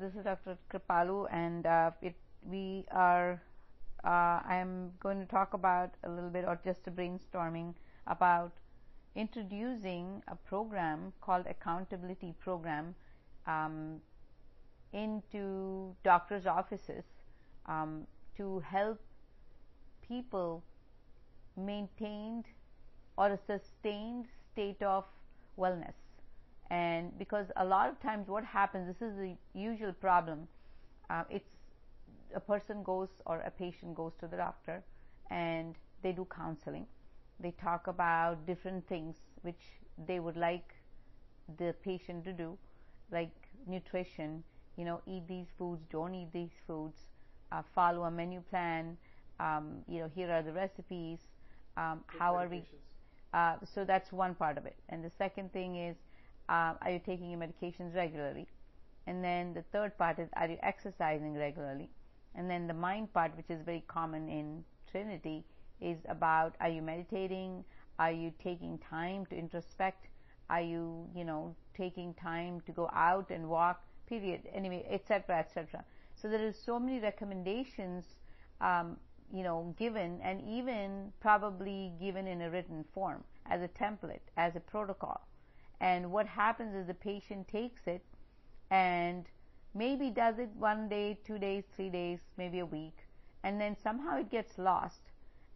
This is Dr. Kripalu, and uh, it, we are. Uh, I am going to talk about a little bit, or just brainstorming about introducing a program called accountability program um, into doctors' offices um, to help people maintained or a sustained state of wellness and because a lot of times what happens this is the usual problem. Uh, it's a person goes or a patient goes to the doctor and they do counseling. They talk about different things which they would like the patient to do like nutrition you know eat these foods don't eat these foods uh, follow a menu plan um, you know here are the recipes um, how are we uh, so that's one part of it. And the second thing is uh, are you taking your medications regularly? And then the third part is are you exercising regularly? And then the mind part, which is very common in Trinity, is about are you meditating? Are you taking time to introspect? Are you, you know, taking time to go out and walk? Period. Anyway, etc., etc. So there is so many recommendations, um, you know, given and even probably given in a written form as a template, as a protocol and what happens is the patient takes it and maybe does it one day, two days, three days, maybe a week, and then somehow it gets lost.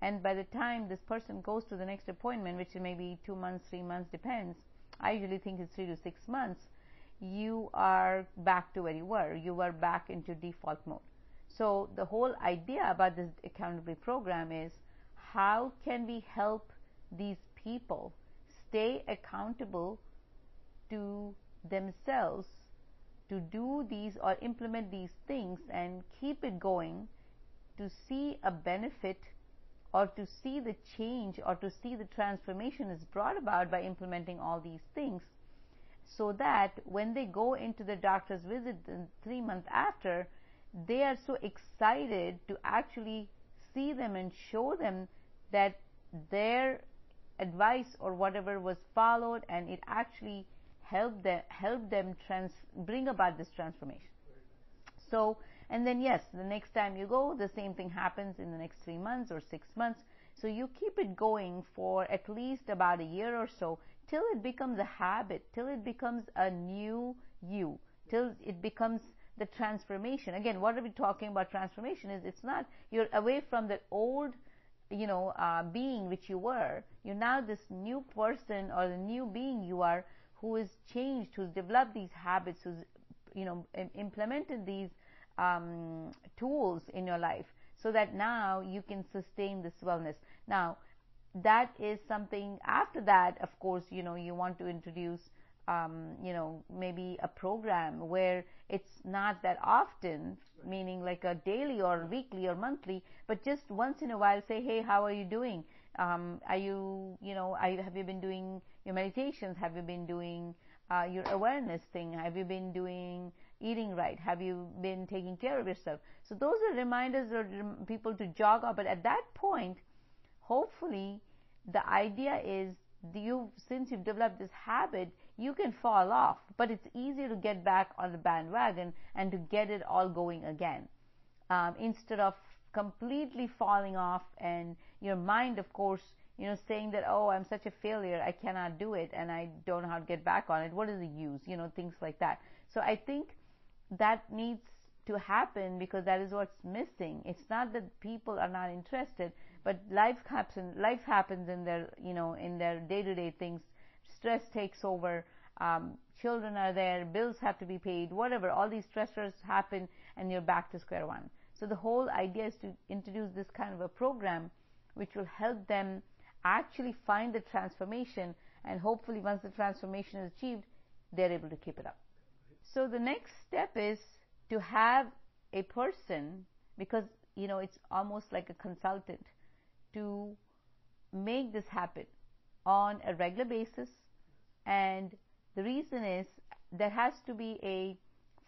And by the time this person goes to the next appointment, which may be two months, three months, depends, I usually think it's three to six months, you are back to where you were. You are back into default mode. So the whole idea about this accountability program is how can we help these people stay accountable to themselves to do these or implement these things and keep it going to see a benefit or to see the change or to see the transformation is brought about by implementing all these things so that when they go into the doctor's visit three months after they are so excited to actually see them and show them that their advice or whatever was followed and it actually help them help them trans bring about this transformation. So and then yes the next time you go the same thing happens in the next 3 months or 6 months. So you keep it going for at least about a year or so till it becomes a habit till it becomes a new you till it becomes the transformation. Again what are we talking about transformation is it's not you're away from the old you know uh, being which you were. You're now this new person or the new being you are who is changed, who's developed these habits, who's you know implemented these um, tools in your life, so that now you can sustain this wellness. Now, that is something. After that, of course, you know you want to introduce. Um, you know, maybe a program where it's not that often, meaning like a daily or weekly or monthly, but just once in a while say, hey, how are you doing? Um, are you, you know, you, have you been doing your meditations? Have you been doing uh, your awareness thing? Have you been doing eating right? Have you been taking care of yourself? So those are reminders for people to jog up. But at that point, hopefully, the idea is you since you've developed this habit, you can fall off, but it's easier to get back on the bandwagon and to get it all going again um, instead of completely falling off and your mind, of course, you know, saying that, oh, I'm such a failure, I cannot do it, and I don't know how to get back on it. What is the use? You know, things like that. So I think that needs to happen because that is what's missing. It's not that people are not interested, but life happens. Life happens in their, you know, in their day-to-day things. Stress takes over. Um, children are there. Bills have to be paid. Whatever. All these stressors happen, and you're back to square one. So the whole idea is to introduce this kind of a program which will help them actually find the transformation and hopefully once the transformation is achieved, they're able to keep it up. So the next step is to have a person because you know it's almost like a consultant to make this happen on a regular basis and the reason is there has to be a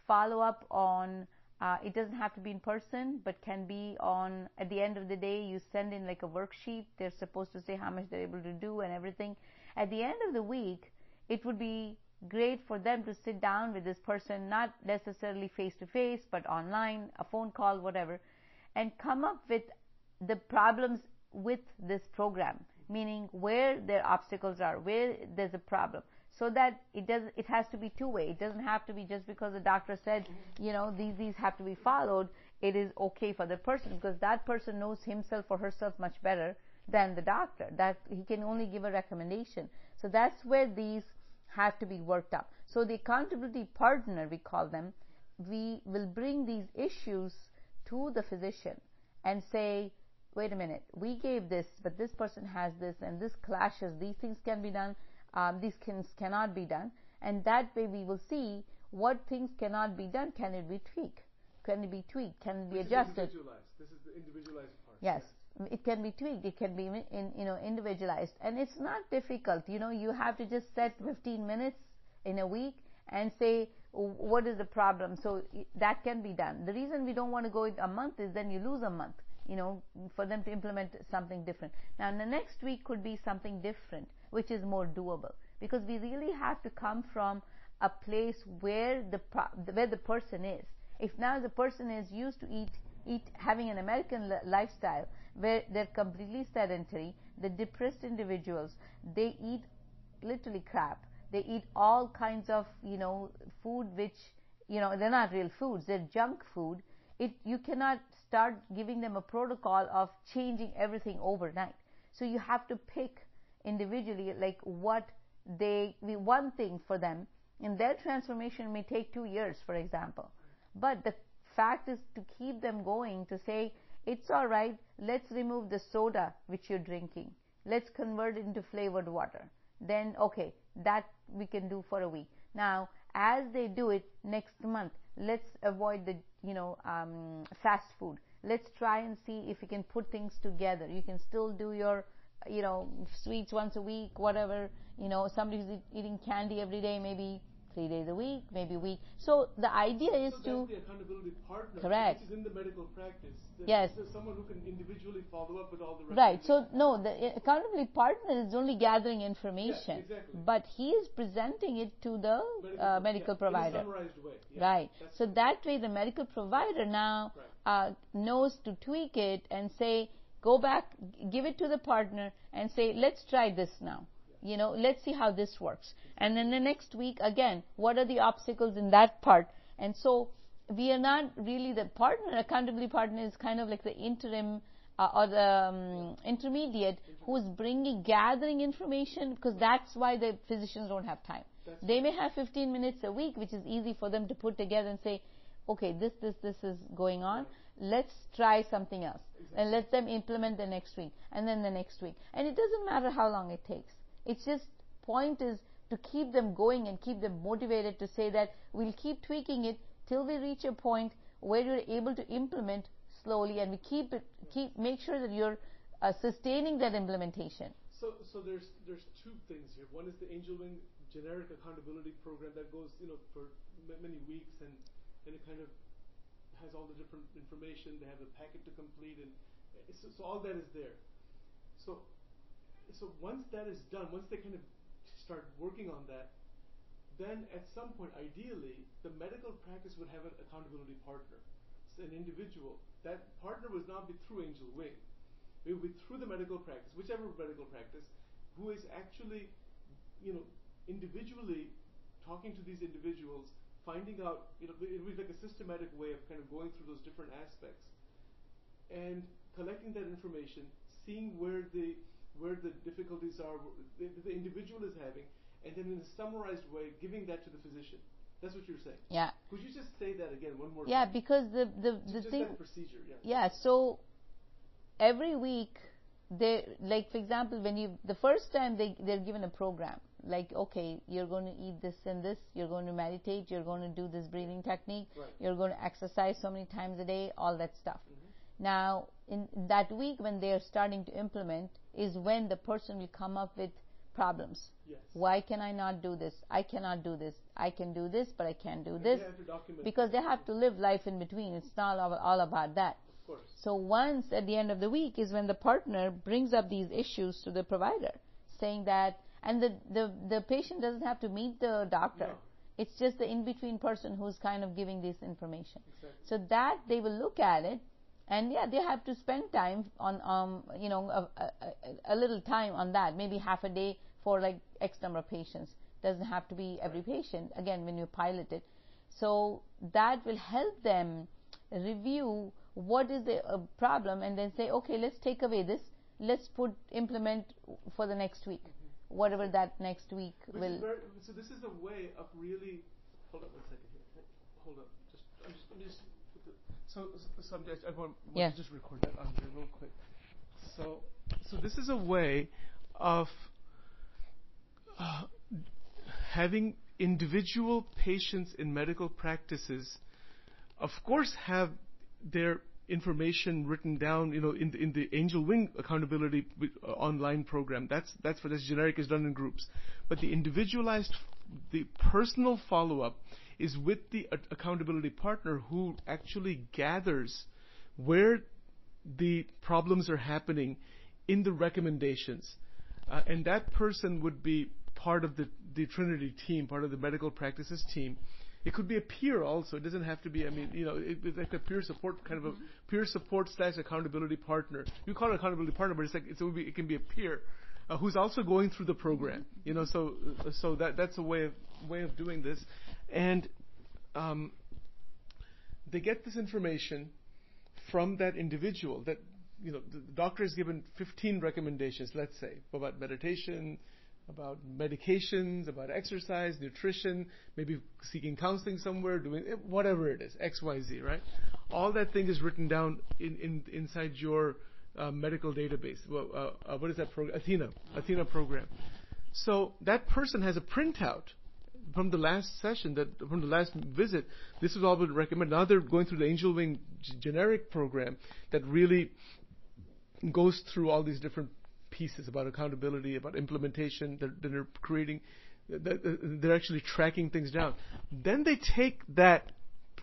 follow up on uh, it doesn't have to be in person, but can be on, at the end of the day, you send in like a worksheet. They're supposed to say how much they're able to do and everything. At the end of the week, it would be great for them to sit down with this person, not necessarily face to face, but online, a phone call, whatever, and come up with the problems with this program, meaning where their obstacles are, where there's a problem, so that it does it has to be two way. It doesn't have to be just because the doctor said, you know, these these have to be followed. It is okay for the person because that person knows himself or herself much better than the doctor. That he can only give a recommendation. So that's where these have to be worked up. So the accountability partner, we call them, we will bring these issues to the physician and say, wait a minute, we gave this, but this person has this, and this clashes. These things can be done, um, these things cannot be done, and that way we will see what things cannot be done. Can it be tweaked? Can it be tweaked? Can it be Which adjusted? This is the individualized part. Yes, it can be tweaked. It can be in, you know individualized, and it's not difficult. You know, you have to just set 15 minutes in a week and say what is the problem. So that can be done. The reason we don't want to go a month is then you lose a month. You know, for them to implement something different. Now, the next week could be something different, which is more doable, because we really have to come from a place where the where the person is. If now the person is used to eat eat having an American lifestyle where they're completely sedentary, the depressed individuals, they eat literally crap. They eat all kinds of, you know, food which, you know, they're not real foods, they're junk food. It, you cannot start giving them a protocol of changing everything overnight. So you have to pick individually like what they, one thing for them, and their transformation may take two years, for example. But the fact is to keep them going to say, it's all right, let's remove the soda which you're drinking. Let's convert it into flavored water. Then, okay, that we can do for a week. Now, as they do it next month, let's avoid the, you know, um, fast food. Let's try and see if we can put things together. You can still do your, you know, sweets once a week, whatever. You know, somebody who's eating candy every day, maybe three days a week, maybe a week. So the idea is so to the accountability partner, correct. In the medical practice. yes. someone who can individually follow up with all the right. So no, the accountability partner is only gathering information, yeah, exactly. but he is presenting it to the medical, uh, medical yeah, provider. In a summarized way. Yeah, right. So that way, the medical provider now right. uh, knows to tweak it and say, go back, give it to the partner, and say, let's try this now you know, let's see how this works. And then the next week, again, what are the obstacles in that part? And so we are not really the partner, accountability partner is kind of like the interim uh, or the um, intermediate who's bringing, gathering information because that's why the physicians don't have time. That's they may have 15 minutes a week, which is easy for them to put together and say, okay, this, this, this is going on. Let's try something else. Exactly. And let them implement the next week and then the next week. And it doesn't matter how long it takes. It's just point is to keep them going and keep them motivated to say that we'll keep tweaking it till we reach a point where you're able to implement slowly and we keep it keep make sure that you're uh, sustaining that implementation. So so there's there's two things here. One is the Angel Wing generic accountability program that goes you know for many weeks and and it kind of has all the different information. They have a packet to complete and so, so all that is there. So so once that is done, once they kind of start working on that, then at some point, ideally, the medical practice would have an accountability partner, so an individual. That partner would not be through Angel Wing. It would be through the medical practice, whichever medical practice, who is actually, you know, individually talking to these individuals, finding out, you know, it would be like a systematic way of kind of going through those different aspects and collecting that information, seeing where the where the difficulties are, the, the individual is having, and then in a summarized way, giving that to the physician. That's what you're saying. Yeah. Could you just say that again one more yeah, time? Yeah, because the the the just thing. Procedure. Yeah. Yeah. So every week they like for example when you the first time they they're given a program like okay you're going to eat this and this you're going to meditate you're going to do this breathing technique right. you're going to exercise so many times a day all that stuff mm-hmm. now in that week when they are starting to implement is when the person will come up with problems. Yes. Why can I not do this? I cannot do this. I can do this, but I can't do this. They because they have to live life in between. It's not all, all about that. Of course. So once at the end of the week is when the partner brings up these issues to the provider, saying that and the, the, the patient doesn't have to meet the doctor. No. It's just the in-between person who's kind of giving this information. Exactly. So that they will look at it, and yeah, they have to spend time on, um, you know, a, a, a, little time on that, maybe half a day for like X number of patients. Doesn't have to be every patient. Again, when you pilot it, so that will help them review what is the uh, problem, and then say, okay, let's take away this. Let's put implement for the next week, whatever that next week Which will. very, so this is a way of really. Hold up one second here. Hold up. Just, I'm just, me just. Put the, so, so I'm just, I want, want Yeah. to just record that on here real quick. So, so this is a way of uh, having individual patients in medical practices, of course, have their information written down, you know, in the, in the Angel Wing accountability uh, online program. That's that's what this generic is done in groups. But the individualized, the personal follow-up is with the accountability partner who actually gathers where the problems are happening in the recommendations. Uh, and that person would be part of the, the Trinity team, part of the medical practices team. It could be a peer also. It doesn't have to be, I mean, you know, it, it's like a peer support, kind of a peer support slash accountability partner. You call it accountability partner, but it's like, it's, it, be, it can be a peer. Uh, who's also going through the program, you know, so so that that's a way of way of doing this, and um, they get this information from that individual that you know the doctor has given 15 recommendations let's say about meditation about medications about exercise nutrition maybe seeking counseling somewhere doing whatever it is xyz right? All that thing is written down in, in inside your uh, medical database. Well, uh, uh, what is that program athena athena program. So that person has a printout from the last session that from the last visit, this is all been recommended. Now they're going through the Angel Wing g- generic program that really goes through all these different pieces about accountability, about implementation. That that they're creating, that they're actually tracking things down. Then they take that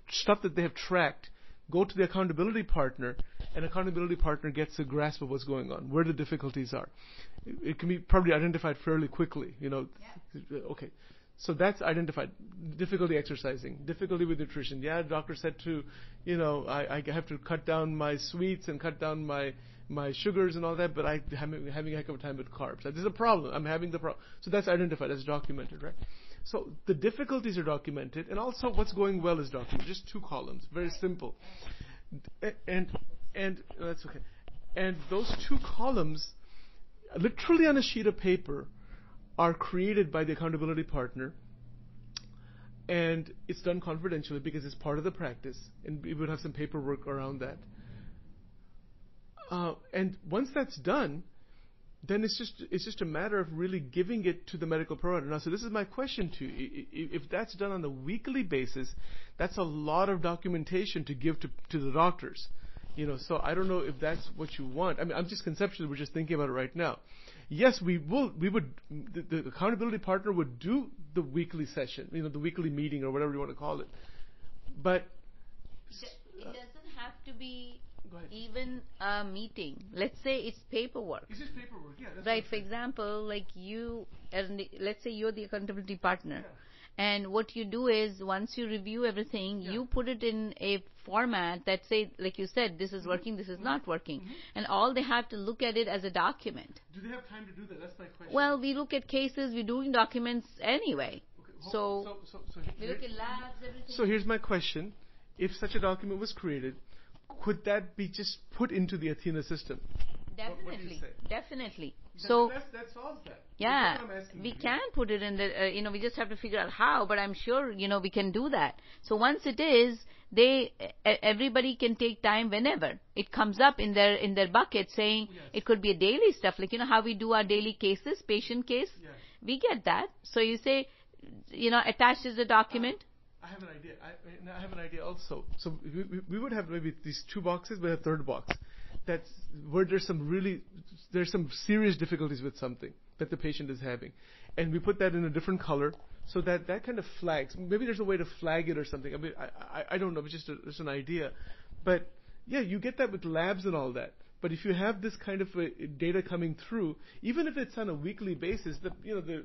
stuff that they have tracked, go to the accountability partner, and accountability partner gets a grasp of what's going on, where the difficulties are. It, it can be probably identified fairly quickly. You know, okay. So that's identified. Difficulty exercising, difficulty with nutrition. Yeah, doctor said to, you know, I, I have to cut down my sweets and cut down my my sugars and all that, but I'm having a heck of a time with carbs. This is a problem. I'm having the problem. So that's identified, that's documented, right? So the difficulties are documented, and also what's going well is documented. Just two columns, very simple. And and uh, that's okay. And those two columns, literally on a sheet of paper, are created by the accountability partner and it's done confidentially because it's part of the practice and we would have some paperwork around that uh, and once that's done then it's just it's just a matter of really giving it to the medical provider. Now so this is my question to you. If that's done on a weekly basis that's a lot of documentation to give to to the doctors you know. So i don't know if that's what you want. I mean i'm just conceptually we're just thinking about it right now. Yes we will we would the, the accountability partner would do the weekly session you know the weekly meeting or whatever you want to call it. But It doesn't have to be. Even a meeting. Let's say it's paperwork. it's just paperwork yeah that's Right. For example, like you, and let's say you're the accountability partner, and what you do is once you review everything, Yeah. you put it in a format that say, like you said, this is mm-hmm. working, this is not mm-hmm. working, mm-hmm. and all they have to look at it as a document. do they have time to do that that's my question Well, we look at cases, we're doing documents anyway. Okay, hold- so- so so, so We here- look at labs, everything. So here's my question. If such a document was created, could that be just put into the Athena system? what do definitely, definitely. That- So that's, that solves that. Yeah, That's what I'm asking we you. can put it in the, uh, you know, we just have to figure out how, but I'm sure, you know, we can do that. So once it is, they, everybody can take time whenever. It comes up in their, in their bucket saying, Yes. it could be a daily stuff, like, you know, how we do our daily cases, patient case. Yes. We get that. So you say, you know, attached is a document. I have an idea. I, I- have an idea also. So we, we, we would have maybe these two boxes, but a third box. That's where there's some really, there's some serious difficulties with something that the patient is having. And we put that in a different color so that that kind of flags. Maybe there's a way to flag it or something. I mean, I, I, I don't know. It's just, a, just an idea. But yeah, you get that with labs and all that. But if you have this kind of data coming through, even if it's on a weekly basis, the you know the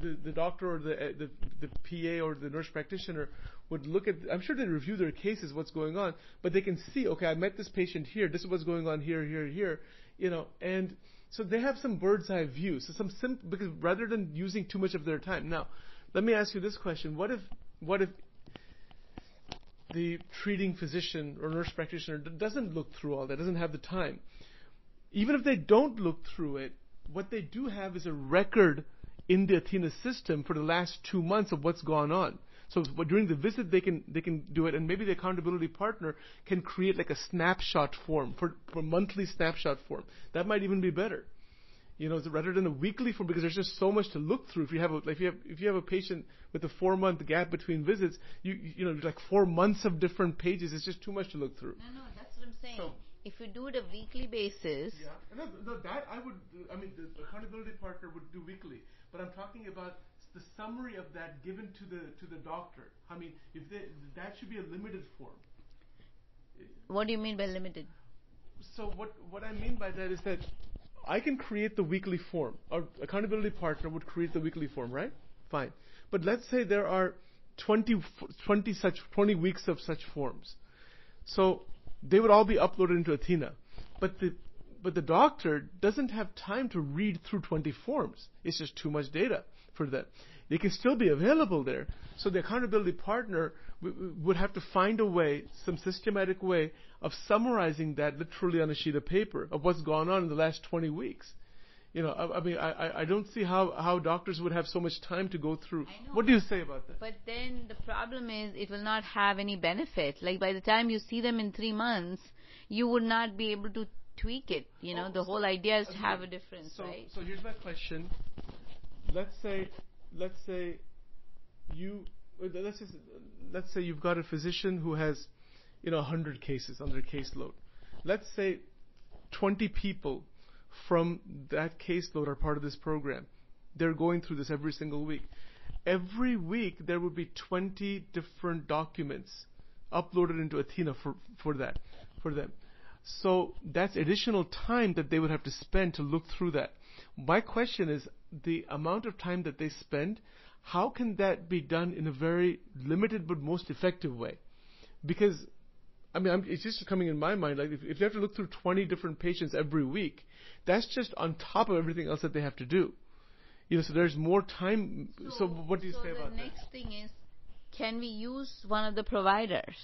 the, the doctor or the, the the PA or the nurse practitioner would look at. I'm sure they review their cases, what's going on, but they can see, okay, I met this patient here. This is what's going on here, here, here. You know, and so they have some bird's eye view. So some sim- because rather than using too much of their time. Now, let me ask you this question: What if what if the treating physician or nurse practitioner doesn't look through all that, doesn't have the time. Even if they don't look through it, what they do have is a record in the Athena system for the last two months of what's gone on. So during the visit, they can they can do it, and maybe the accountability partner can create like a snapshot form for for monthly snapshot form. That might even be better you know, rather than a weekly form because there's just so much to look through. If you have a, like if you have if you have a patient with a four month gap between visits, you you know like four months of different pages. It's just too much to look through. No, no, that's what I'm saying. So, if you do it a weekly basis. Yeah, no, no, that I would. I mean, the accountability partner would do weekly, but I'm talking about the summary of that given to the to the doctor. I mean, if they, that should be a limited form. What do you mean by limited? So what what I mean by that is that I can create the weekly form. Our accountability partner would create the weekly form, right? Fine. But let's say there are 20, 20 such 20 weeks of such forms. So they would all be uploaded into Athena. But the but the doctor doesn't have time to read through 20 forms. It's just too much data for them. They can still be available there. So the accountability partner would have to find a way, some systematic way of summarizing that literally on a sheet of paper of what's gone on in the last 20 weeks. You know, I, I mean, I, I don't see how, how doctors would have so much time to go through. What do you say about that? But then the problem is it will not have any benefit. Like by the time you see them in three months, you would not be able to tweak it. You know, oh, the so whole idea is to have a difference, so, right? So here's my question. Let's say, let's say you let's just let's say you've got a physician who has, you know, 100 cases under caseload. Let's say 20 people from that caseload are part of this program. They're going through this every single week. Every week there would be 20 different documents uploaded into Athena for, for that, for them. So that's additional time that they would have to spend to look through that. My question is the amount of time that they spend how can that be done in a very limited but most effective way? Because, I mean, I'm, it's just coming in my mind, like if, if they have to look through 20 different patients every week, that's just on top of everything else that they have to do. You know, so there's more time. So, so what do you so say about that? the next thing is, can we use one of the providers?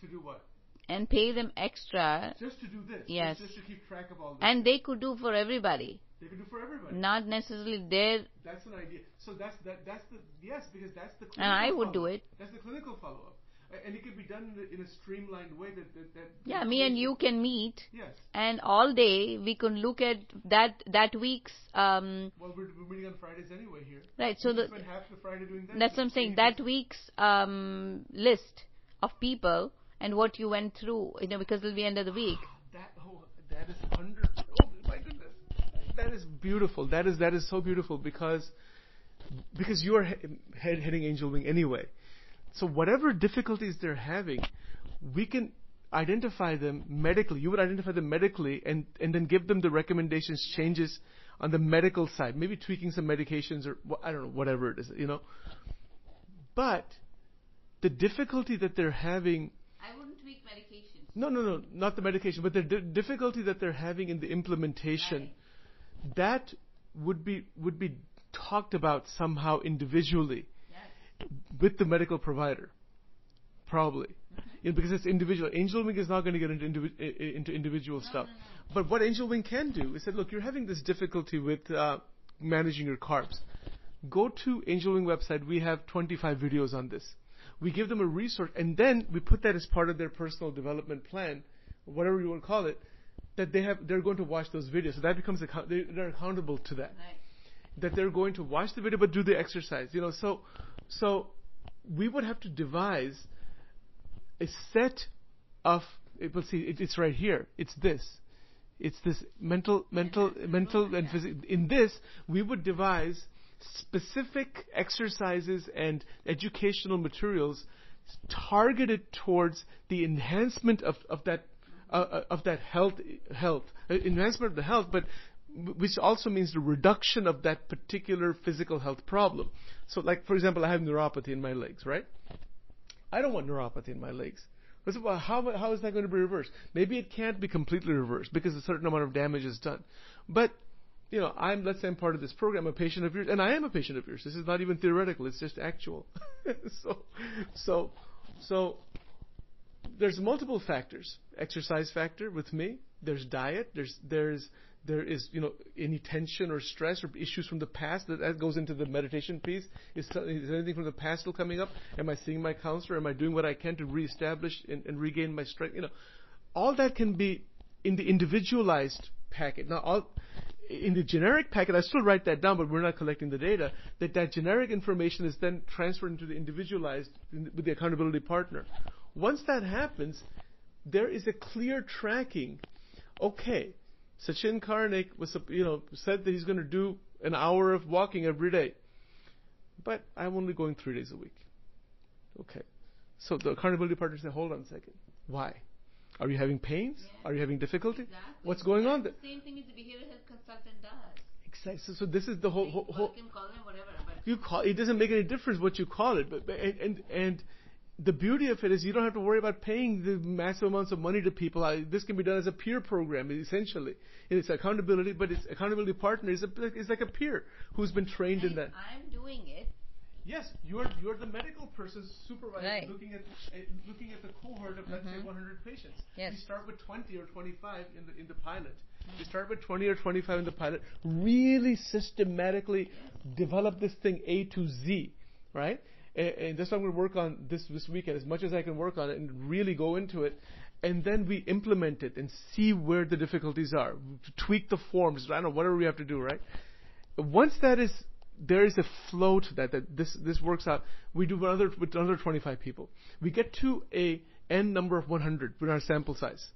To do what? And pay them extra. Just to do this. Yes. Just, just to keep track of all this. And they could do for everybody. They can do for everybody. Not necessarily their. That's an idea. So that's that. That's the yes, because that's the. And I would do it. That's the clinical follow-up, and it can be done in a, in a streamlined way. That that, that yeah, me and you can meet. Yes. And all day we can look at that that week's. Um, well, we're, we're meeting on Fridays anyway here. Right. So we the. Spend half the Friday doing that. That's what I'm saying. That week's um, list of people and what you went through, you know, because it'll be end of the week. that oh, that is that is beautiful. That is that is so beautiful because because you are head, heading Angel Wing anyway. So whatever difficulties they're having, we can identify them medically. You would identify them medically and and then give them the recommendations, changes on the medical side, maybe tweaking some medications or I don't know whatever it is, you know. But the difficulty that they're having. I wouldn't tweak medications. No, no, no, not the medication, but the di- difficulty that they're having in the implementation. Right that would be would be talked about somehow individually yes. with the medical provider, probably, mm-hmm. you know, because it's individual. Angel Wing is not going to get into indivi- into individual no, stuff, no, no. but what Angel Wing can do is say, look, you're having this difficulty with uh, managing your carbs. Go to Angel Wing website. We have 25 videos on this. We give them a resource, and then we put that as part of their personal development plan, whatever you want to call it that they have they're going to watch those videos. So that becomes account, they, are accountable to that. Right. That they're going to watch the video but do the exercise. You know, so so we would have to devise a set of let's see it, it's right here. It's this. It's this mental mental mental and physical. In this, we would devise specific exercises and educational materials targeted towards the enhancement of, of that uh, uh, of that health, health, uh, enhancement of the health, but which also means the reduction of that particular physical health problem. So, like for example, I have neuropathy in my legs, right? I don't want neuropathy in my legs. Well, how, how is that going to be reversed? Maybe it can't be completely reversed because a certain amount of damage is done. But, you know, I'm, let's say I'm part of this program, a patient of yours, and I am a patient of yours. This is not even theoretical, it's just actual. so, so, so, there's multiple factors. Exercise factor with me. There's diet. There's, there's, there is, you know, any tension or stress or issues from the past that, that goes into the meditation piece. Is, is anything from the past still coming up? Am I seeing my counselor? Am I doing what I can to reestablish and, and regain my strength? You know, all that can be in the individualized packet. Now, all, in the generic packet, I still write that down, but we're not collecting the data. That that generic information is then transferred into the individualized with the accountability partner. Once that happens, there is a clear tracking. Okay, Sachin Karnik was, you know, said that he's going to do an hour of walking every day. But I'm only going three days a week. Okay. So the accountability partner said, hold on a second. Why? Are you having pains? Yeah. Are you having difficulty? Exactly. What's going That's on? The same thing as the behavioral health consultant does. Exactly. So, so this is the whole, whole, whole call whatever, you call it doesn't make any difference what you call it but, but and, and and the beauty of it is you don't have to worry about paying the massive amounts of money to people. I, this can be done as a peer program, essentially. It's accountability, but it's accountability partner is, a, is like a peer who's been trained and in that. I'm doing it. Yes, you're you're the medical person supervisor Right. looking at uh, looking at the cohort of let's say 100 patients. Yes. We start with 20 or 25 in the in the pilot. We start with 20 or 25 in the pilot. Really systematically develop this thing A to Z, right? And, and that's what I'm going to work on this this weekend as much as I can work on it and really go into it. And then we implement it and see where the difficulties are. Tweak the forms. I don't know whatever we have to do, right? once that is there is a flow to that that this this works out we do another with another 25 people we get to a n number of 100 with our sample size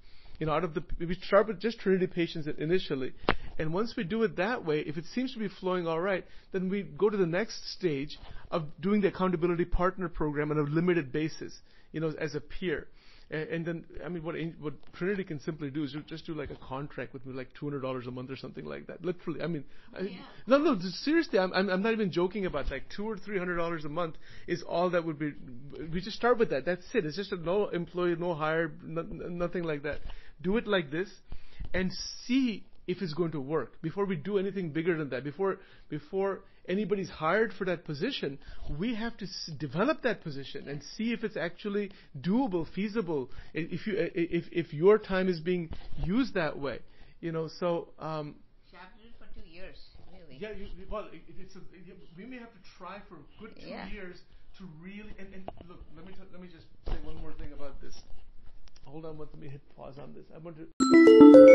you know out of the we start with just trinity patients initially and once we do it that way if it seems to be flowing all right then we go to the next stage of doing the accountability partner program on a limited basis you know as a peer and, and then, I mean, what what Trinity can simply do is just do like a contract with me, like two hundred dollars a month or something like that. Literally, I mean, I, no, no, seriously, I'm, I'm I'm not even joking about like two or three hundred dollars a month is all that would be. We just start with that. That's it. It's just a no employee, no hire, no, nothing like that. Do it like this, and see if it's going to work before we do anything bigger than that. Before before anybody's hired for that position, we have to s- develop that position and see if it's actually doable, feasible. If you if if your time is being used that way, you know. So um, You have to it for two years, really. yeah, you, you- well, it, it's a, it, we may have to try for a good two Yeah. years to really. And, and look, let me t- let me just say one more thing about this. Hold on, let me hit pause on this. I want to.